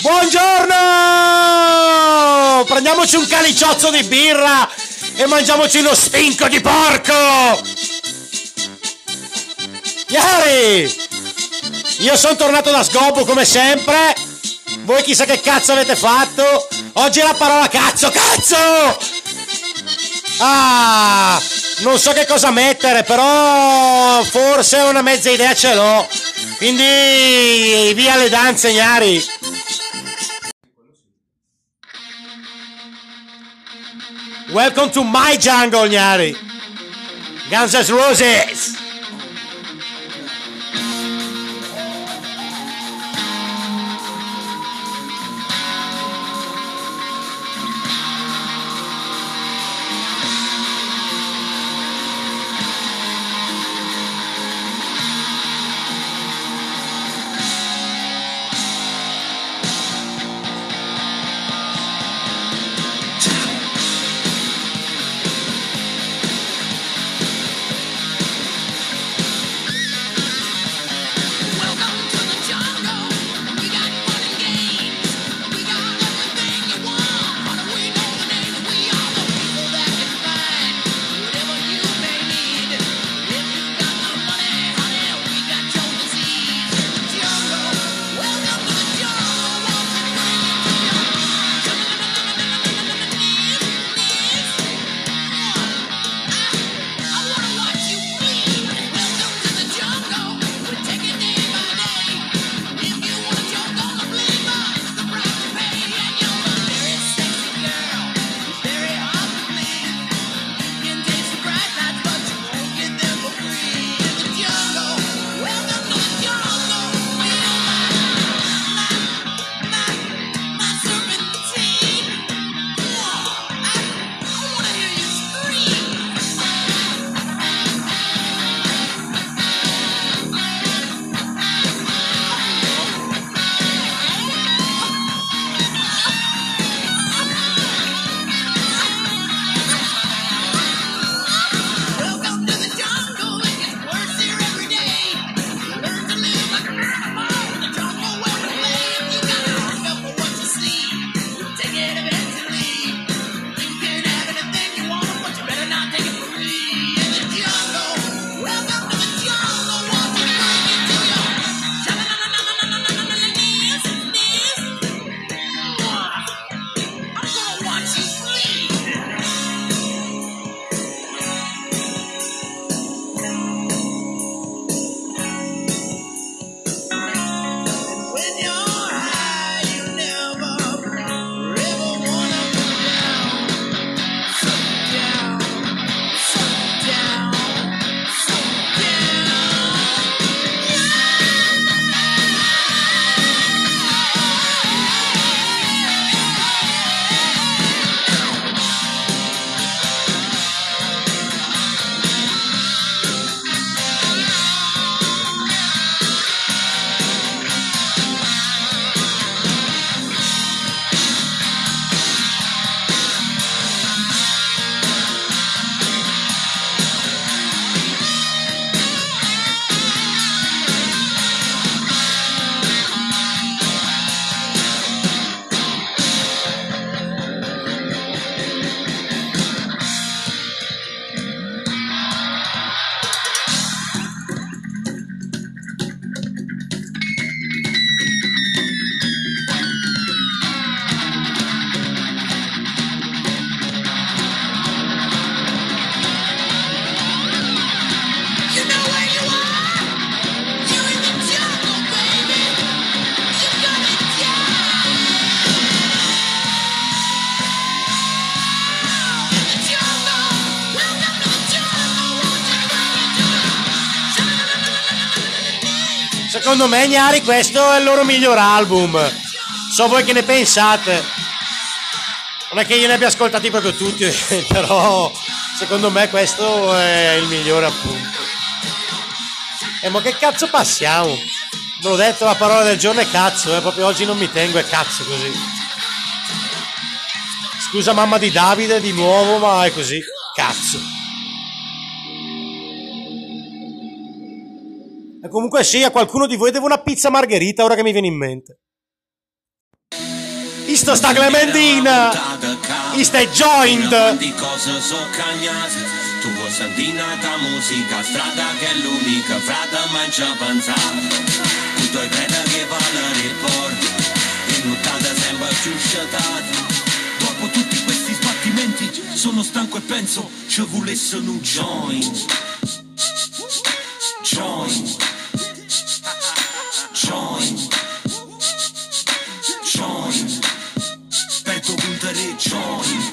Buongiorno! Prendiamoci un caliciozzo di birra e mangiamoci lo stinco di porco! Iari! Io sono tornato da scopo come sempre. Voi chissà che cazzo avete fatto? Oggi la parola cazzo, cazzo! Ah! Non so che cosa mettere, però forse una mezza idea ce l'ho. Quindi via le danze, gnari. Welcome to my jungle, gnari. Guns N' Roses. Secondo me, gnari, questo è il loro miglior album. So voi che ne pensate. Non è che io ne abbia ascoltati proprio tutti, però secondo me questo è il migliore appunto. E ma che cazzo passiamo? Ve l'ho detto, la parola del giorno è cazzo, eh, proprio oggi non mi tengo, è cazzo così. Scusa mamma di Davide di nuovo, ma è così. Cazzo. Comunque sì, a qualcuno di voi devo una pizza margherita ora che mi viene in mente. Isto sta Clementina! Isto è cagnate Tu vuoi la musica Strada che è l'unica Frata mangia panzata Tu tuoi creda che vale riporti In nottata sempre più sciatati Dopo tutti questi sbattimenti Sono stanco e penso Ci volessero un joint Joint. Joint choice.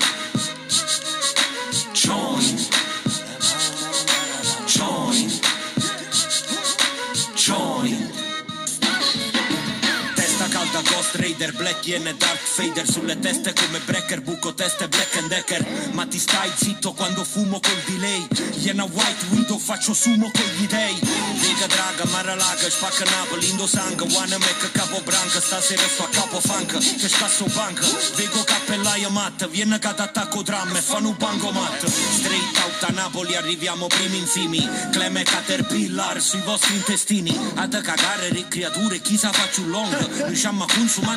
Raider Black Yen e Dark Fader Sulle teste come Brecker Buco teste Black and Decker. Ma ti stai zitto quando fumo col delay. Iena White Widow faccio sumo con gli dei. Vega Draga Maralaga Spacca Napoli Indo Sang Wanna make capo branca Stasera sto a capo funk. Che scasso banca Vego cappellaio matta Viene che attacco dramma E fanno un bancomat. Straight out a Napoli Arriviamo primi infimi Cleme Caterpillar Sui vostri intestini. Ad cagare le creature Chi sa faccio un long. Diciamo ha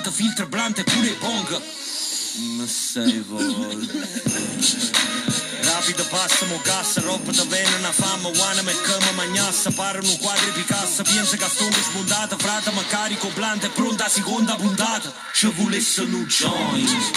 consumato filtro blante pure bong Ma sei vol Rapido passamo gas, roba da vena, una fama, guana me cama magnassa, parano quadri Picasso, pensa che sto spuntata, frata ma carico blante, pronta a seconda puntata, ci volesse un joint,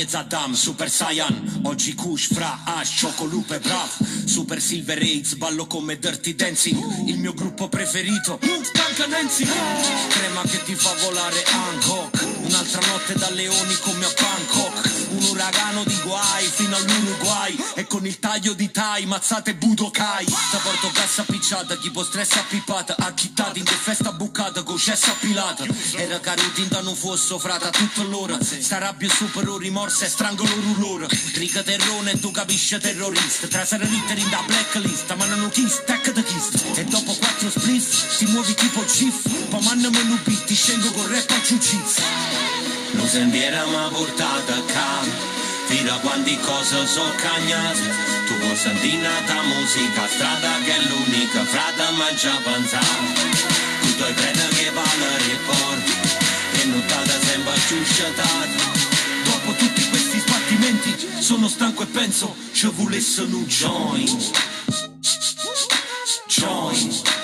Afghan, Miezza Dam, Super Saiyan. Oggi Kush, Fra, Ash, Ciocolupe, Brav. Super Silver Raids, ballo come Dirty Dancing. Il mio gruppo preferito, Stanca Nancy. Crema che ti fa volare Hancock. Un'altra notte da leoni come a Bangkok Un uragano di guai fino all'Uruguay. E con il taglio di Thai, mazzate Budokai Ti porto cassa picciata, chi può stress appipata Acchittati in festa bucata, con cessa appilata Era caruti da non fosse frata tutta l'ora. Sta rabbia super o rimorso e strangolo rulora. Riga terrone tu capisci terrorista. Tra saralitteri da blacklist Ma non kiss, tech da kiss E dopo quattro spliff ti muovi tipo Poi mandami un beat, ti scengo con rap a ciucizz Lo sentiera m'ha portato a casa Fino a quanti cose so cagnate Tu vuoi sentire ta musica Strada che è l'unica Frata mangia panzata Tu tuoi credi che vale riporti E nottata sempre più sciatata Dopo tutti questi sbattimenti Sono stanco e penso Ci volesse un Joint Joint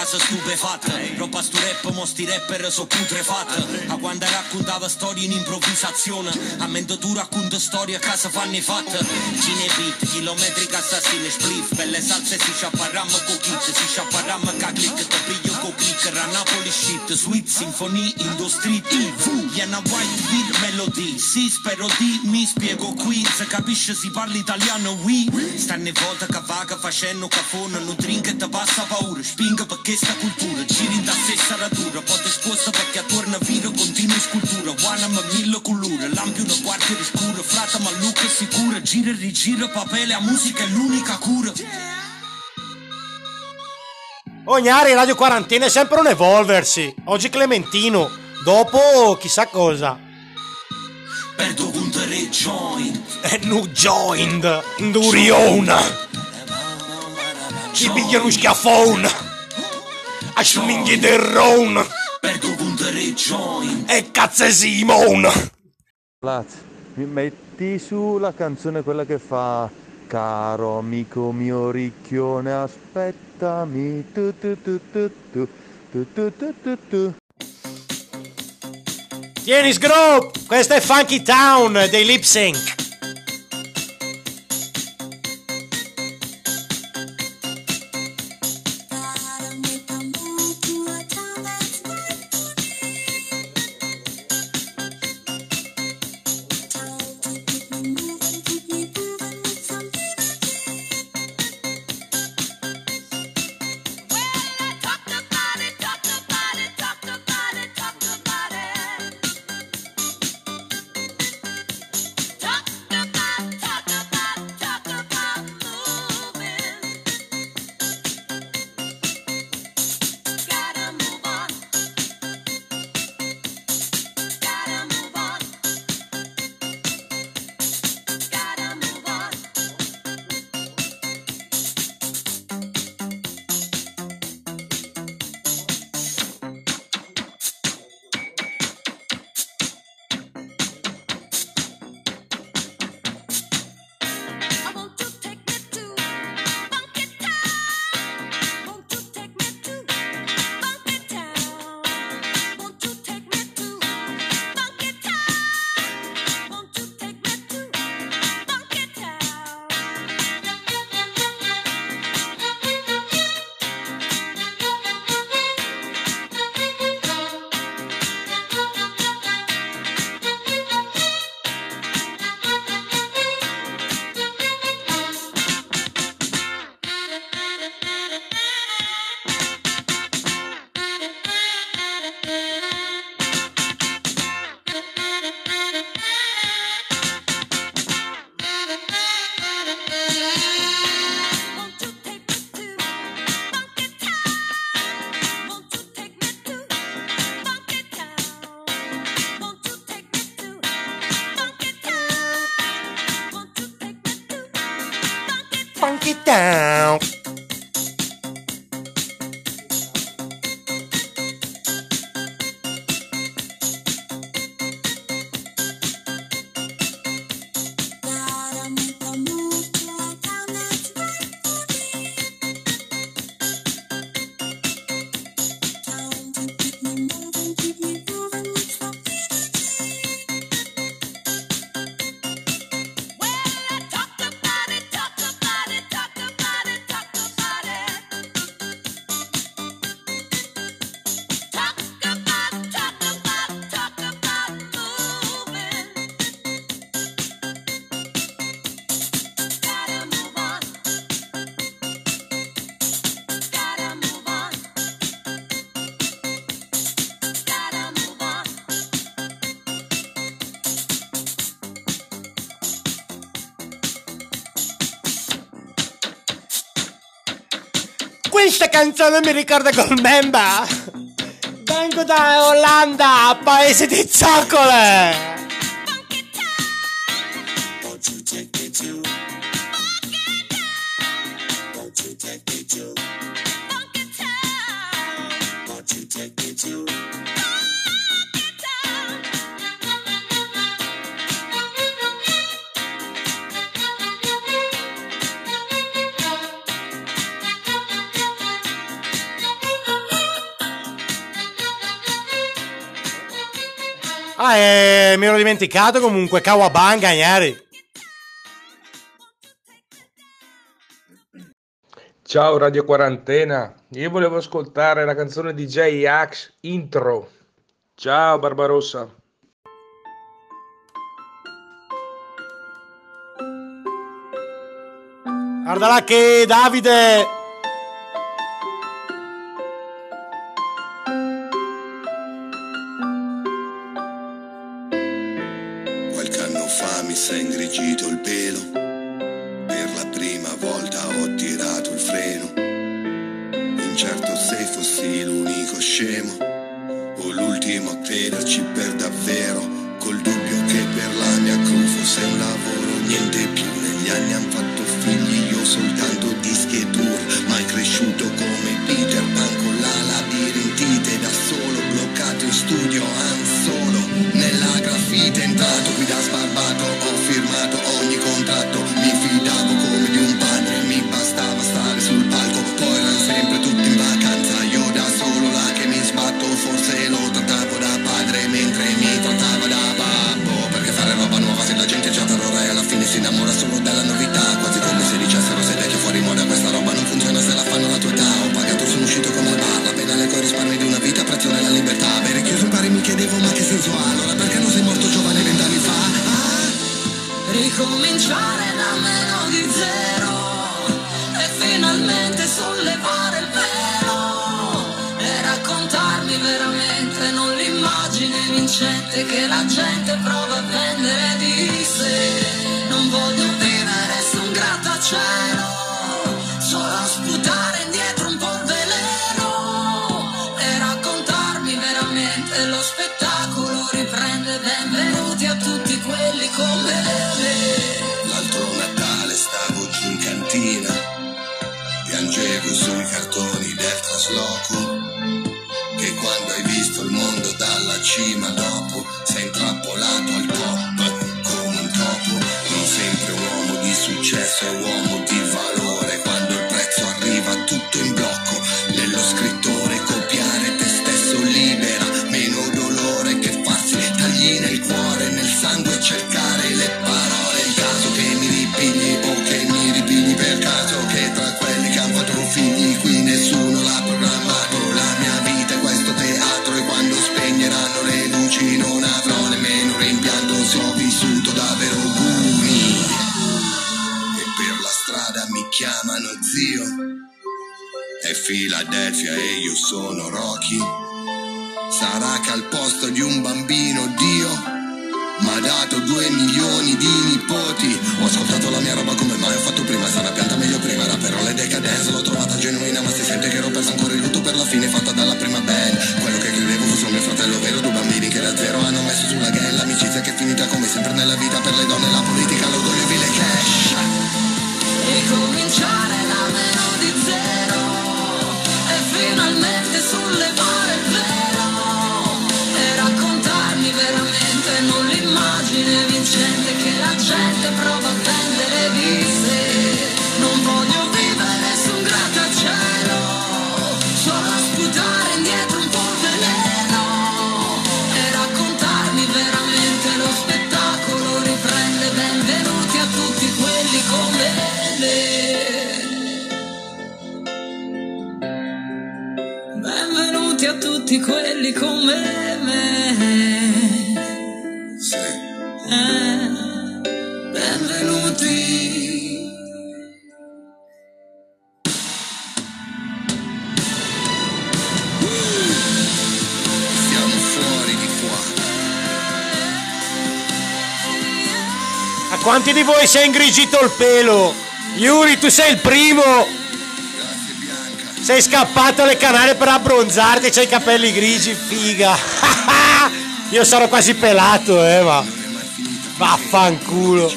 casa stupefatta. Roba stu rap, mo sti rapper so putrefatta A quando raccontava storie in improvvisazione. A mente tu racconta storie a casa fanno fatta Cine beat, chilometri assassini spliff. Belle salse si sciapparamma con kit Si sciapparamma ca click, te piglio con clicker A Napoli shit, sweet symphony, indo street TV Viena white beat melody. Sì, spero di, mi spiego qui. Se capisce si parla italiano, oui. Stanne volta che vaga facendo cafone Non drink e te passa paura. Spinga perché sta cultura Giri in da stessa ratura Poi sposta perché attorno viro continua in scultura. Guana ma mille colore Lampi una quartiere scura Frata ma look è sicura Gira e rigira papele a musica è l'unica cura Ognari, Radio Quarantena è sempre un evolversi. Oggi Clementino, dopo chissà cosa. Perdo puntere joint E nu joined, Nduriona. Ci pigliano un schiaffone. A schminghi del ron. Perdo puntere joint E cazzo Simon. Mi metti su la canzone quella che fa Caro amico mio ricchione aspettami tu tu tu tu tu. Tu tu tu tu tu. Tieni Sgroup, questa è Funky Town dei Lip Sync. Questa canzone mi ricorda Goldmemba. Vengo da Olanda, paese di zoccole. eh, mi ero dimenticato comunque Kawabanga ieri. Ciao Radio Quarantena, io volevo ascoltare la canzone di J. Axe Intro. Ciao Barbarossa. Guarda là che Davide chiamano zio. È Filadelfia e io sono Rocky. Sarà che al posto di un bambino Dio mi ha dato due milioni di nipoti. Ho ascoltato la mia roba come mai ho fatto prima, sarà pianta meglio prima, era però le decadenze, l'ho trovata genuina, ma si sente che ero perso ancora il lutto per la fine fatta dalla prima band. Quello che credevo fosse mio fratello vero, due bambini che da zero hanno messo sulla ghella, L'amicizia che è finita come sempre nella vita per le donne, la politica, l'orgoglio e vile cash ricominciare la melodi zero e finalmente sollevare il vero e raccontarmi veramente non l'immagine vincente che la gente prova tutti quelli come me. Eh, benvenuti. Siamo fuori di qua. A quanti di voi si è ingrigito il pelo? Yuri, tu sei il primo! Sei scappato alle canale per abbronzarti, c'hai i capelli grigi, figa! Io sarò quasi pelato, eh, ma... Vaffanculo!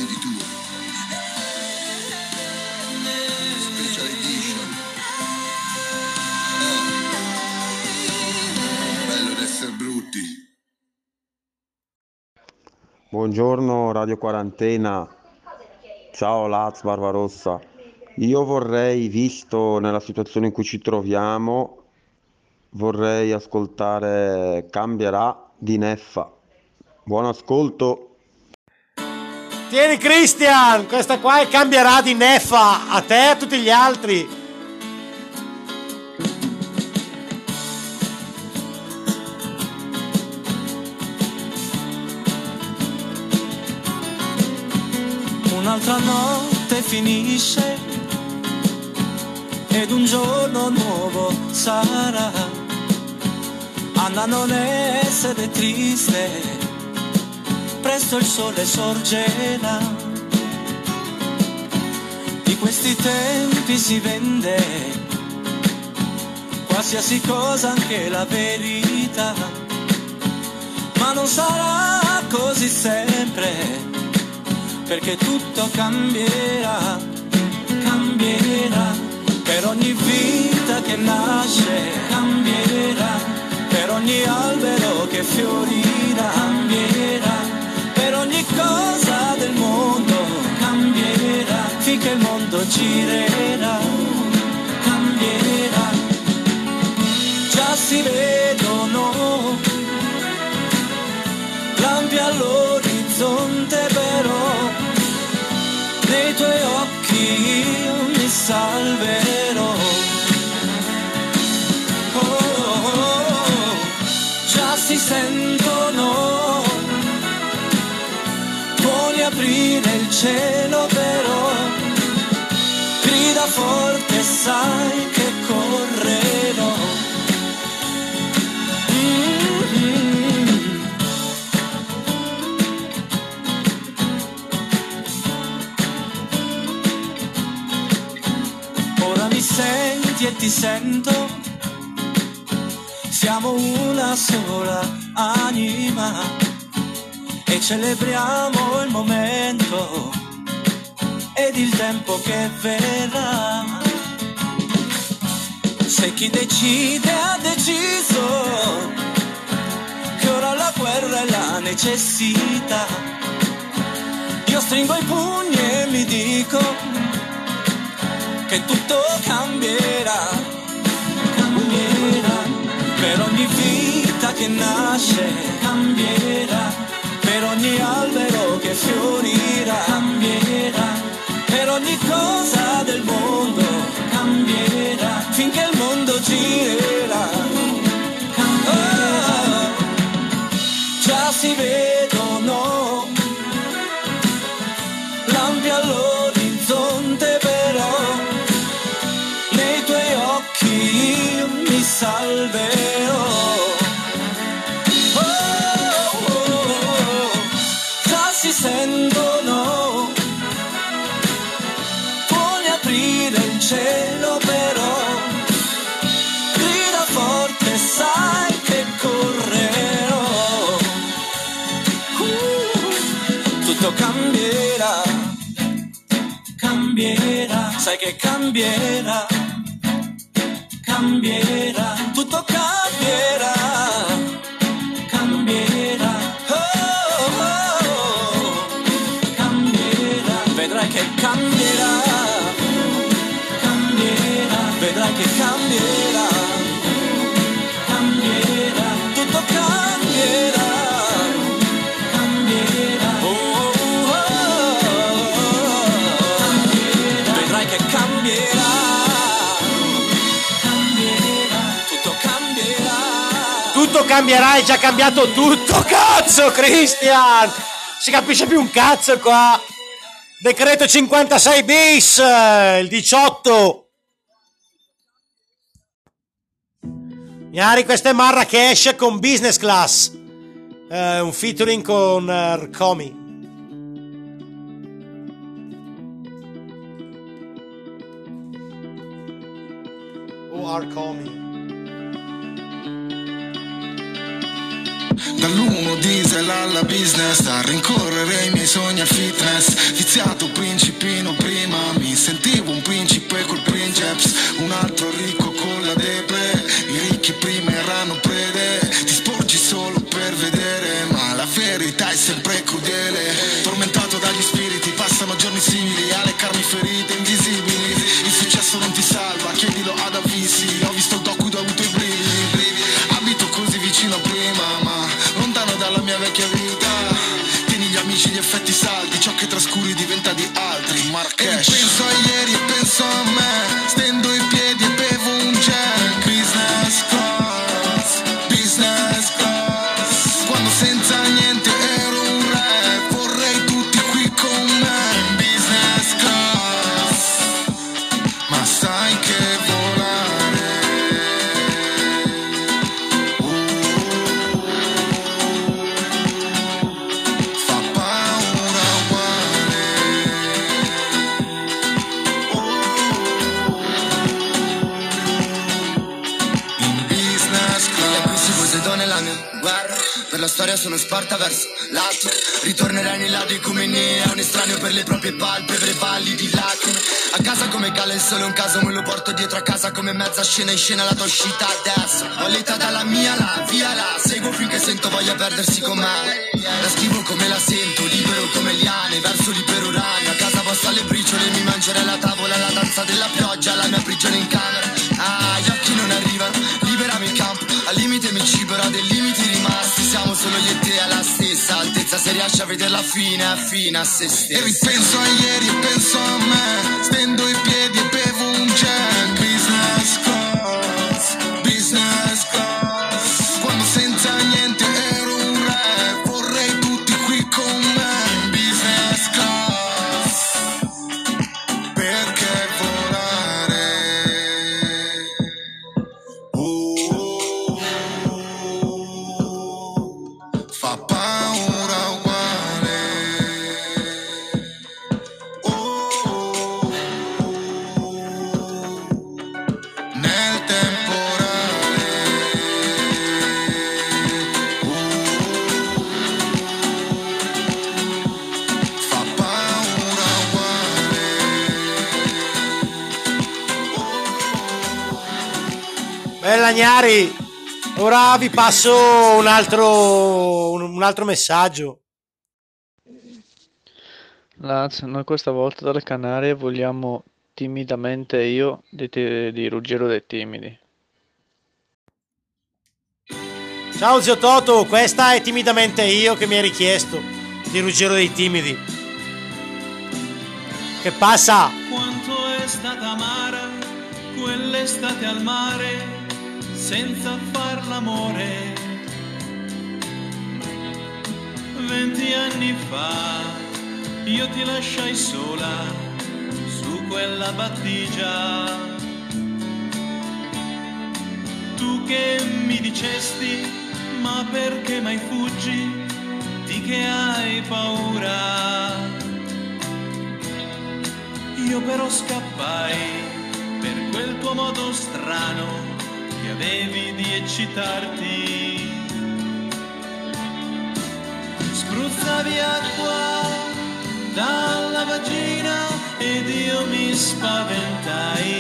Buongiorno Radio Quarantena, ciao Laz Barbarossa. Io vorrei, visto nella situazione in cui ci troviamo, vorrei ascoltare Cambierà di Neffa. Buon ascolto. Tieni Christian, questa qua è cambierà di neffa a te e a tutti gli altri. Un'altra notte finisce ed un giorno nuovo sarà. Anna non essere triste, presto il sole sorgerà. Di questi tempi si vende qualsiasi cosa, anche la verità. Ma non sarà così sempre perché tutto cambierà, cambierà, per ogni vita che nasce, cambierà, per ogni albero che fiorirà, cambierà, per ogni cosa del mondo, cambierà, finché il mondo girerà, cambierà, già si vedono lampi all'orizzonte però nei tuoi occhi io mi salverò cielo però grida forte sai che correrò. Mm-hmm. Ora mi senti e ti sento, siamo una sola anima e celebriamo il momento ed il tempo che verrà. Se chi decide ha deciso che ora la guerra è la necessità, io stringo i pugni e mi dico che tutto cambierà, cambierà, per ogni vita che nasce, cambierà, per ogni albero che fiorirà, cambierà, per ogni cosa del mondo, cambierà, finché il mondo girerà, Uh, tutto cambierà, È già cambiato tutto, cazzo Christian! Si capisce più un cazzo qua! Decreto 56 bis, il 18! Iari, questa è Marrakesh con Business Class, Eh, un featuring con eh, Rkomi. O Rkomi. Dall'uno diesel alla business A rincorrere i miei sogni al fitness. Viziato principino prima Mi sentivo un principe col princeps Un altro ricco con la depre. I ricchi prima erano prede Ti sporgi solo per vedere Ma la verità è sempre crudele. Tormentato dagli spiriti Passano giorni simili alle carni ferite invisibili. Il successo non ti salva Chiedilo ad avvisi gli effetti saldi Ciò che trascuri diventa di altri. Marrakesh. E penso a ieri e penso a me Storia sono sparta verso l'alto. Ritornerai nei ladi come Nea Un estraneo per le proprie palpebre valli di lacrime. A casa come Gale il sole un caso Me lo porto dietro a casa come mezza scena in scena La tua uscita adesso. Ho l'età dalla mia la via la Seguo finché sento voglia perdersi con me. La scrivo come la sento Libero come liane Verso libero ragno A casa vostra alle briciole Mi mangerei la tavola La danza della pioggia La mia prigione in camera riesci a vederla fine a fine a se E stesso ripenso a ieri e penso a me. Stendo i piedi e bevo un gin Gnari, ora vi passo un altro, un, altro messaggio. Laz, noi questa volta dalle Canarie vogliamo timidamente io di, te- di Ruggero dei Timidi. Ciao zio Toto, questa è timidamente io che mi hai richiesto di Ruggero dei Timidi. Che passa? Quanto è stata amara quell'estate al mare senza far l'amore. Venti anni fa io ti lasciai sola su quella battigia. Tu che mi dicesti ma perché mai fuggi? Di che hai paura? Io però scappai per quel tuo modo strano che avevi di eccitarti. Spruzzavi acqua dalla vagina ed io mi spaventai.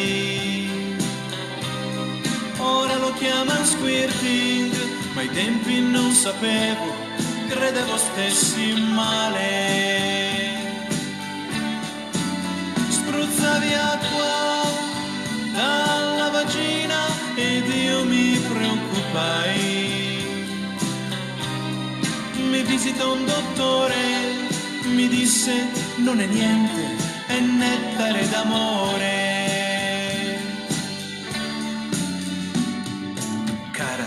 Ora lo chiamano squirting, ma ai tempi non sapevo, credevo stessi male. Spruzzavi acqua dalla vagina ed io mi preoccupai. Mi visitò un dottore, mi disse non è niente, è nettare d'amore. Cara,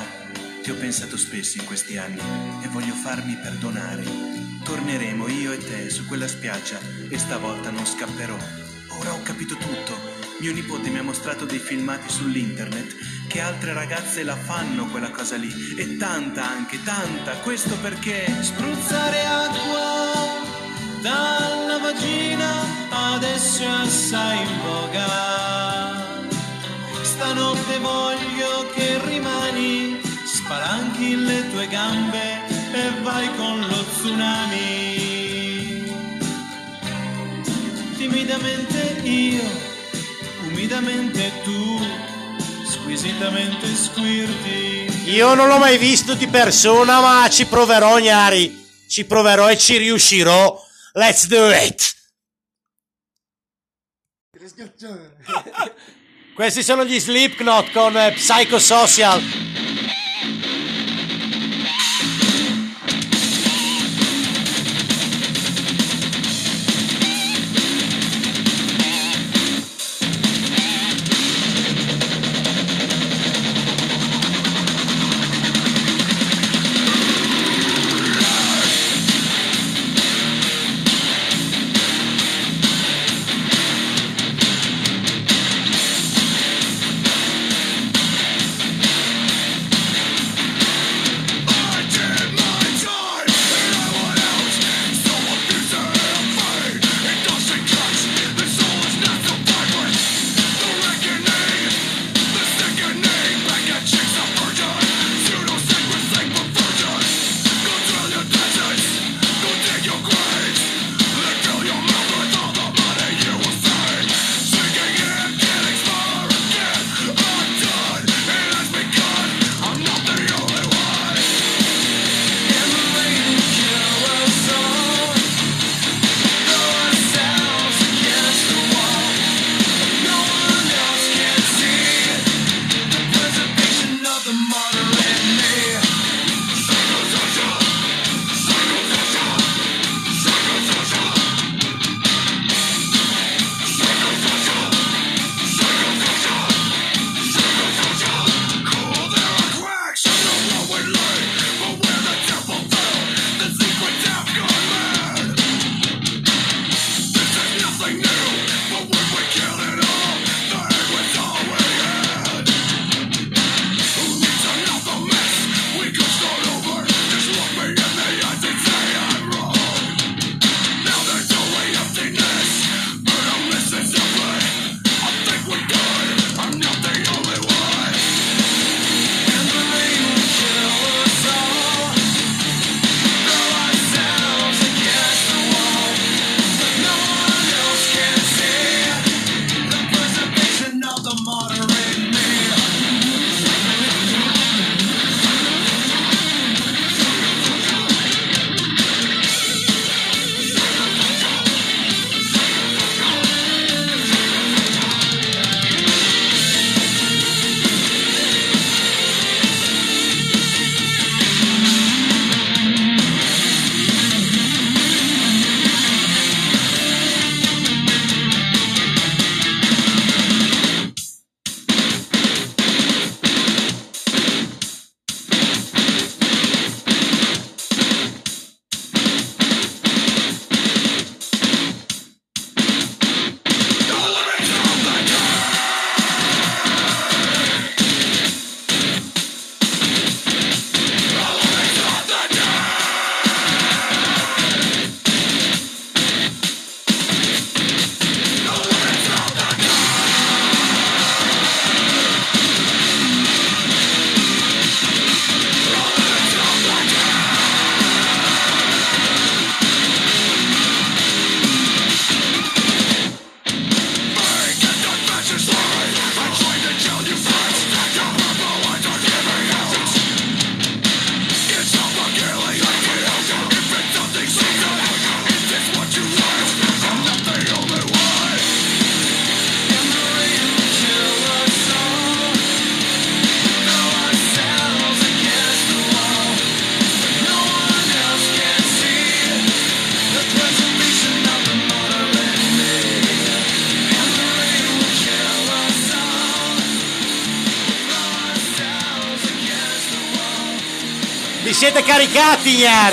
ti ho pensato spesso in questi anni e voglio farmi perdonare. Torneremo io e te su quella spiaggia e stavolta non scapperò. Ora ho capito tutto. Mio nipote mi ha mostrato dei filmati sull'internet che altre ragazze la fanno quella cosa lì. E tanta anche, tanta. Questo perché Spruzzare acqua dalla vagina adesso è assai in voga. Stanotte voglio che rimani, spalanchi le tue gambe e vai con lo tsunami. Timidamente io, umidamente tu, squisitamente squirti. Io non l'ho mai visto di persona, ma ci proverò, Gnari. Ci proverò e ci riuscirò. Let's do it! Questi sono gli Slipknot con eh, Psychosocial.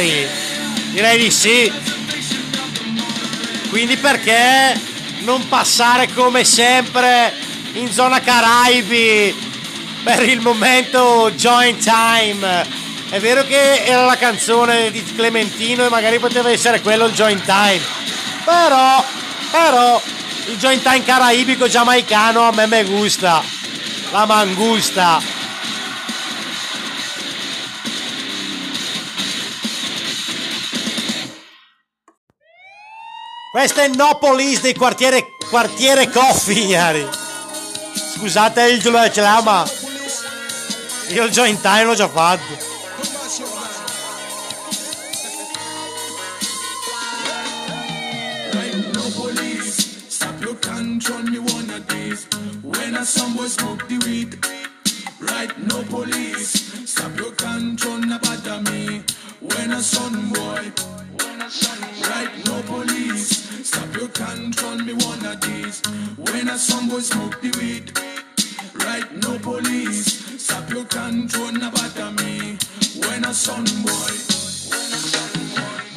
Ignari? Direi di sì. Quindi perché non passare come sempre in zona Caraibi per il momento Joint Time? È vero che era la canzone di Clementino e magari poteva essere quello il Joint Time. Però, però, il Joint Time caraibico giamaicano a me me gusta. La mangusta. Questo è No Police del quartiere, quartiere Coffee, ignari. Scusate il reclama. Io il joint time l'ho già fatto. Right, no police. Stop your control, me of these. When a some boy no no me. When a son. Right, no police. Stop your control, me one of these. When a some boy smoke the weed. Right, no police. Stop your control, no bother me. When a son boy.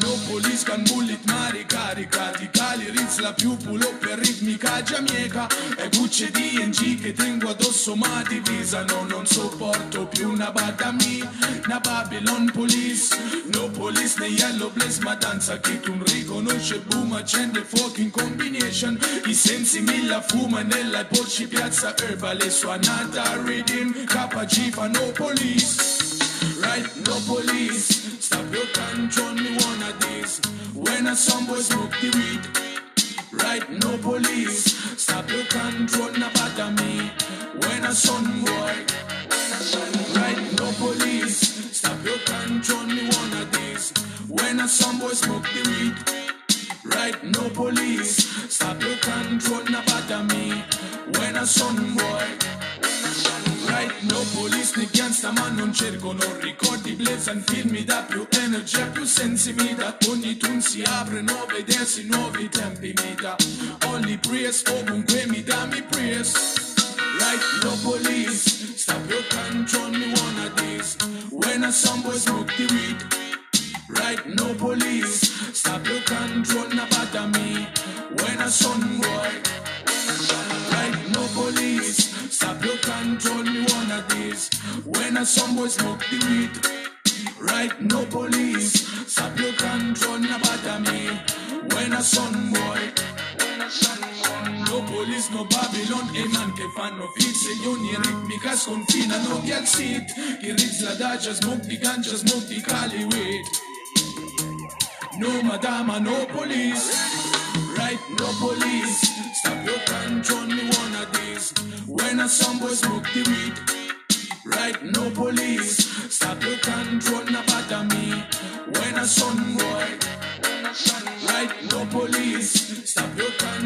No police can bullet mari caricati Ritz la più pulo per ritmica giamieca E bucce di NG che tengo addosso ma divisa No, non sopporto più una bada mi Una Babylon police No police né yellow blaze ma danza Chi tu riconosce boom accende fuoco in combination I sensi milla fuma nella porci piazza Herbale suonata reading KG fa no police Right, no police. Stop your control, me one of these. When a some boy smoke the weed.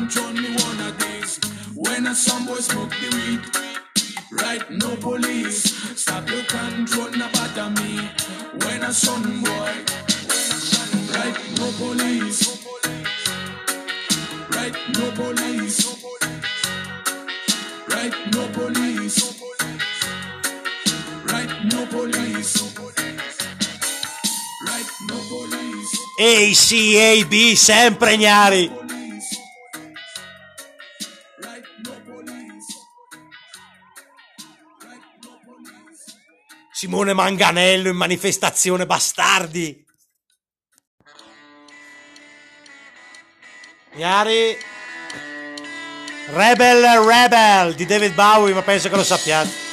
Your control, me one of these When a some boy smoke the weed Right, no police Stop your control, no bother me When a son boy Right, no police Right, no police. Right, no police. Right, no police. Right, no police. ACAB sempre ignari. Simone Manganello in manifestazione bastardi. Ignari. Rebel Rebel di David Bowie, ma penso che lo sappiate.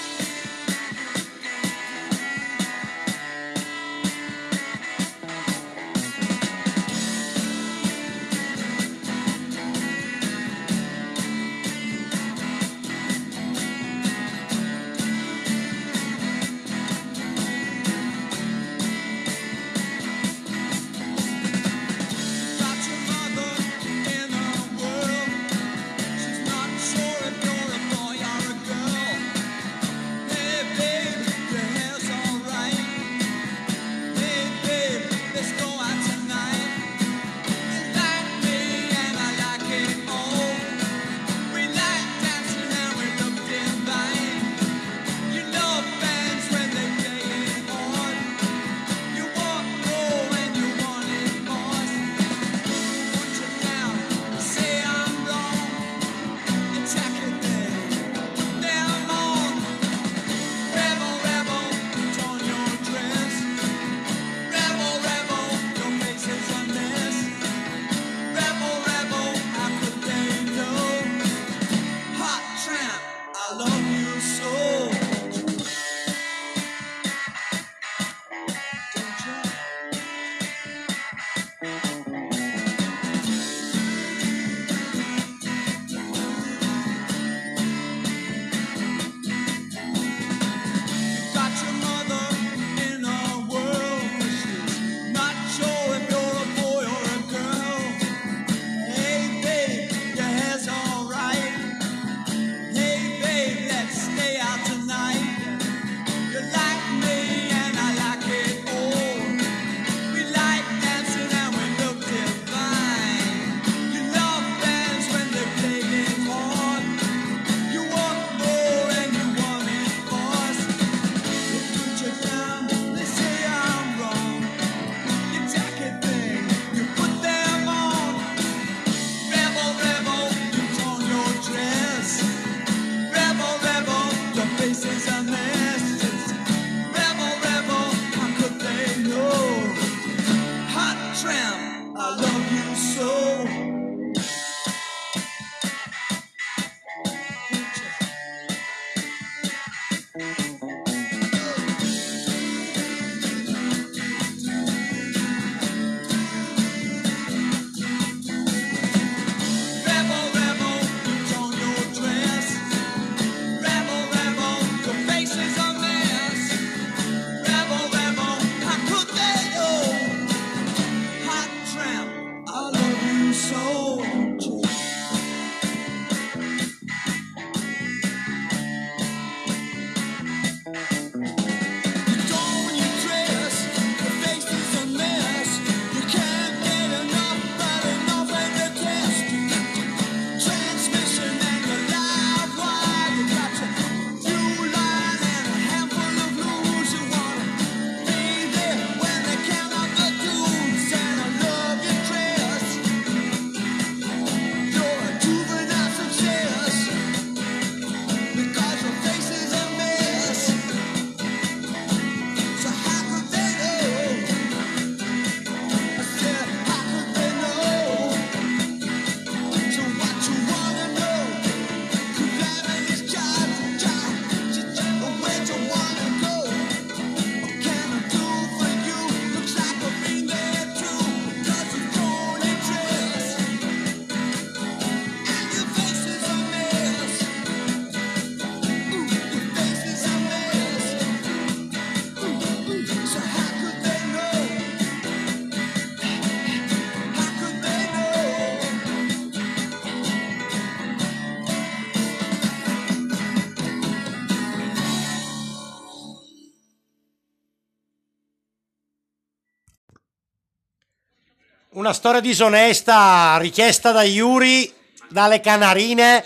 Una storia disonesta richiesta da Yuri, dalle Canarine,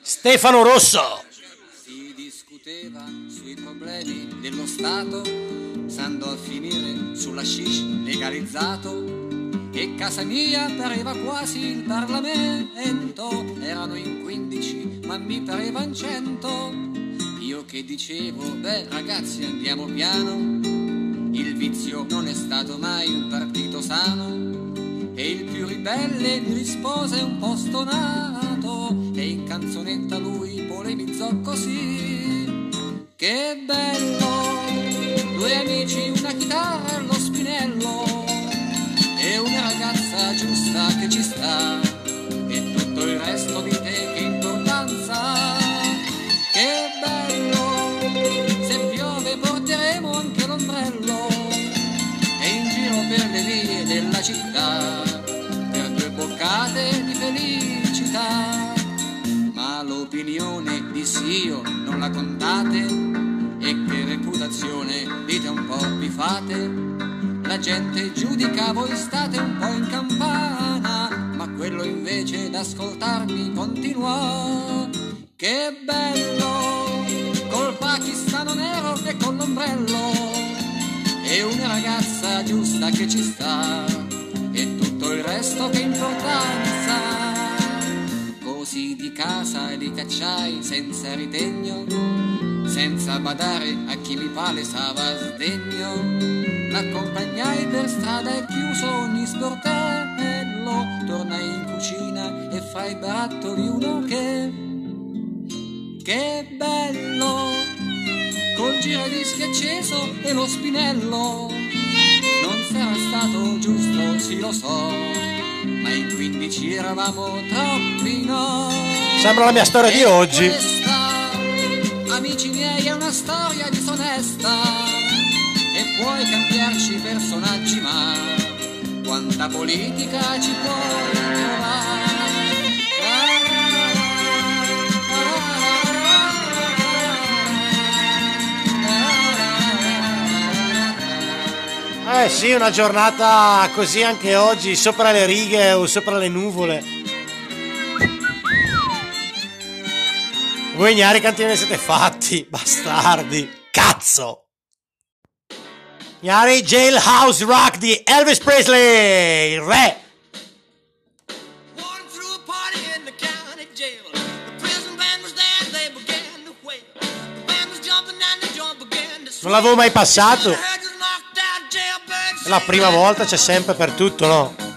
Stefano Rosso. Si discuteva sui problemi dello Stato, stando a finire sulla shish legalizzato. E casa mia pareva quasi il Parlamento, erano in 15 ma mi parevan 100. Io che dicevo, beh ragazzi andiamo piano, il vizio non è stato mai un partito sano. E il più ribelle mi rispose un po' stonato E in canzonetta lui polemizzò così. Che bello, due amici, una chitarra, lo spinello E una ragazza giusta che ci sta E tutto il resto di te che importanza Che bello, se piove porteremo anche l'ombrello e in giro per le vie della città l'opinione di io non la contate e che reputazione dite un po' vi fate. La gente giudica, voi state un po' in campana, ma quello invece d'ascoltarmi continua. Che bello, col pakistano nero e con l'ombrello e una ragazza giusta che ci sta e tutto il resto che di casa li cacciai senza ritegno senza badare a chi mi palesava sdegno l'accompagnai per strada e chiuso ogni sportello tornai in cucina e fra i barattoli uno che che bello col giradischi acceso e lo spinello. Non sarà stato giusto, sì lo so, ma in 15 eravamo troppi no. Sembra la mia storia di E oggi. Questa, amici miei, è una storia disonesta e puoi cambiarci personaggi, ma quanta politica ci puoi Eh sì, una giornata così anche oggi, sopra le righe o sopra le nuvole. Voi ignari quanti ne siete fatti, bastardi. Cazzo! Ignari Jailhouse Rock di Elvis Presley, il re. Non l'avevo mai passato. La prima volta, c'è sempre per tutto, no?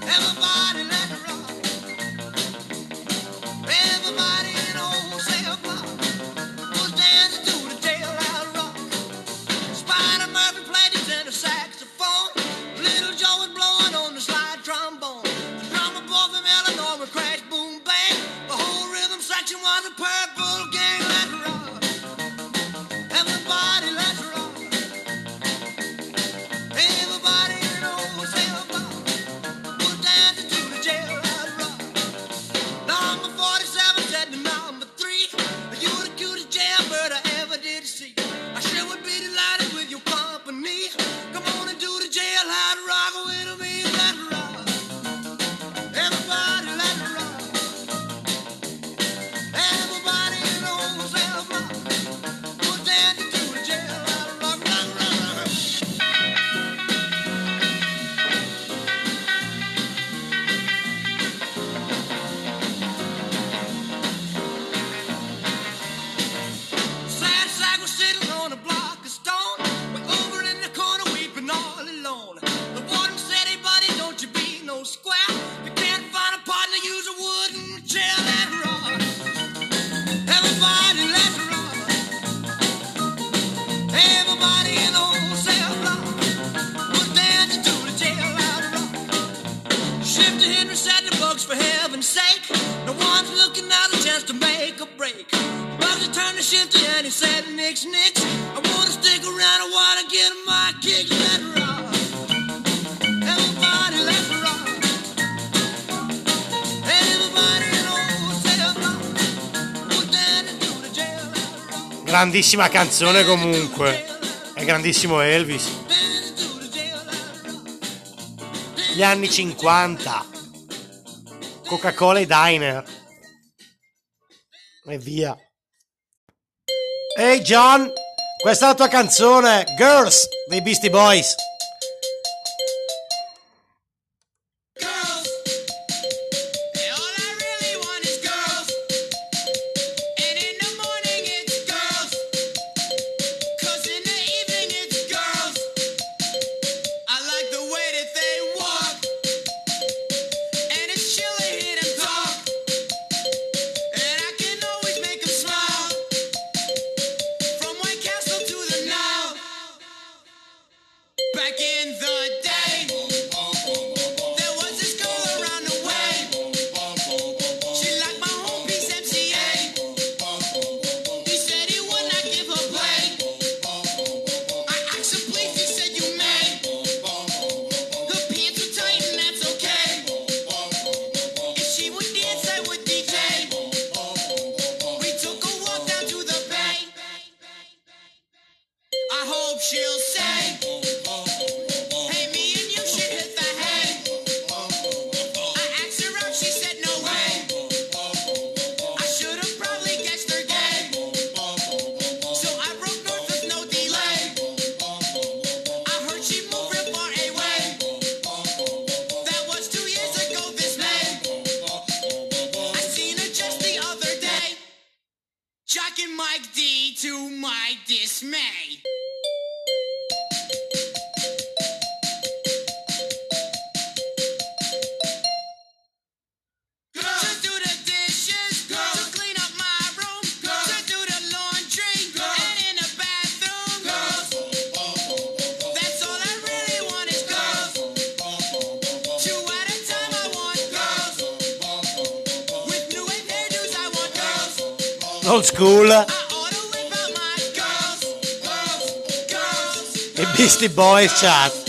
Chance to make a break. Bugs turned the shifty and he said, Nix, Nix. I wanna stick around, I wanna get my kicks. Let rock. Everybody, let rock. Everybody the jail. Grandissima canzone comunque. È grandissimo Elvis. Gli anni 50. Coca-Cola e Diner. E via. Ehi John, questa è la tua canzone, Girls, dei Beastie Boys. Old school. E Beastie Boys chat.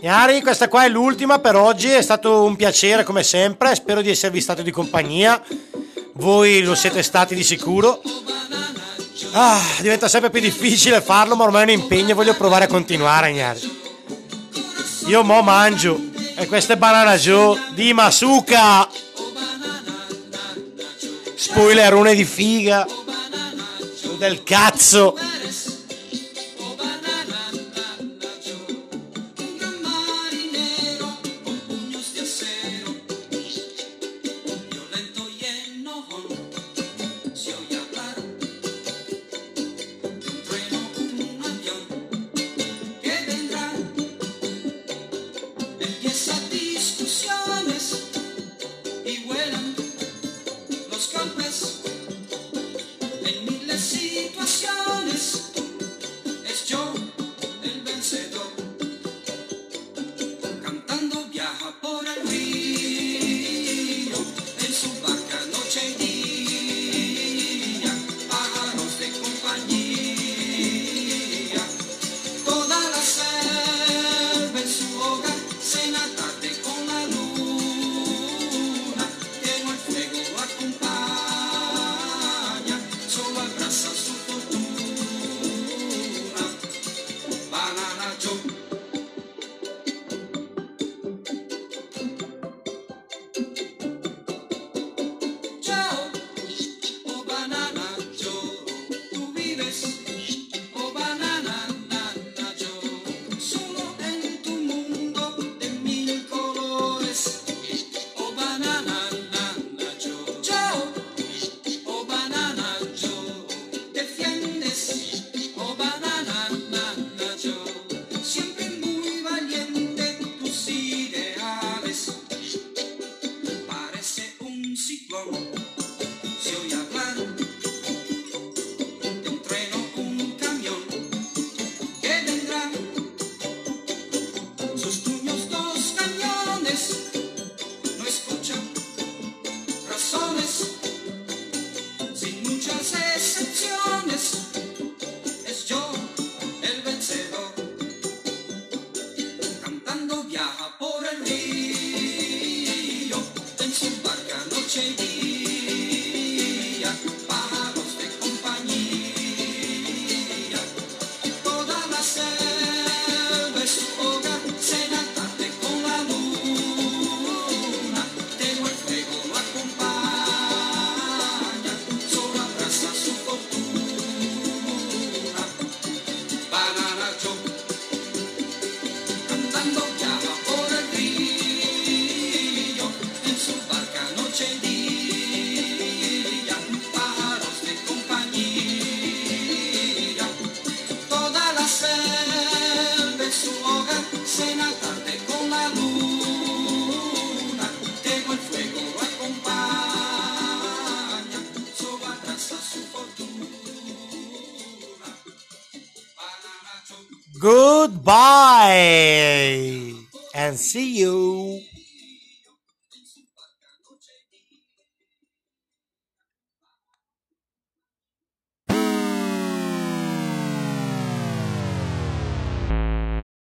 Iari, questa qua è l'ultima per oggi, è stato un piacere come sempre, spero di esservi stato di compagnia, voi lo siete stati di sicuro. Ah, diventa sempre più difficile farlo, ma ormai è un impegno e voglio provare a continuare, Iari. Io mo mangio, e questo è Banana Joe di Masuka. Spoilerone di figa. Del cazzo.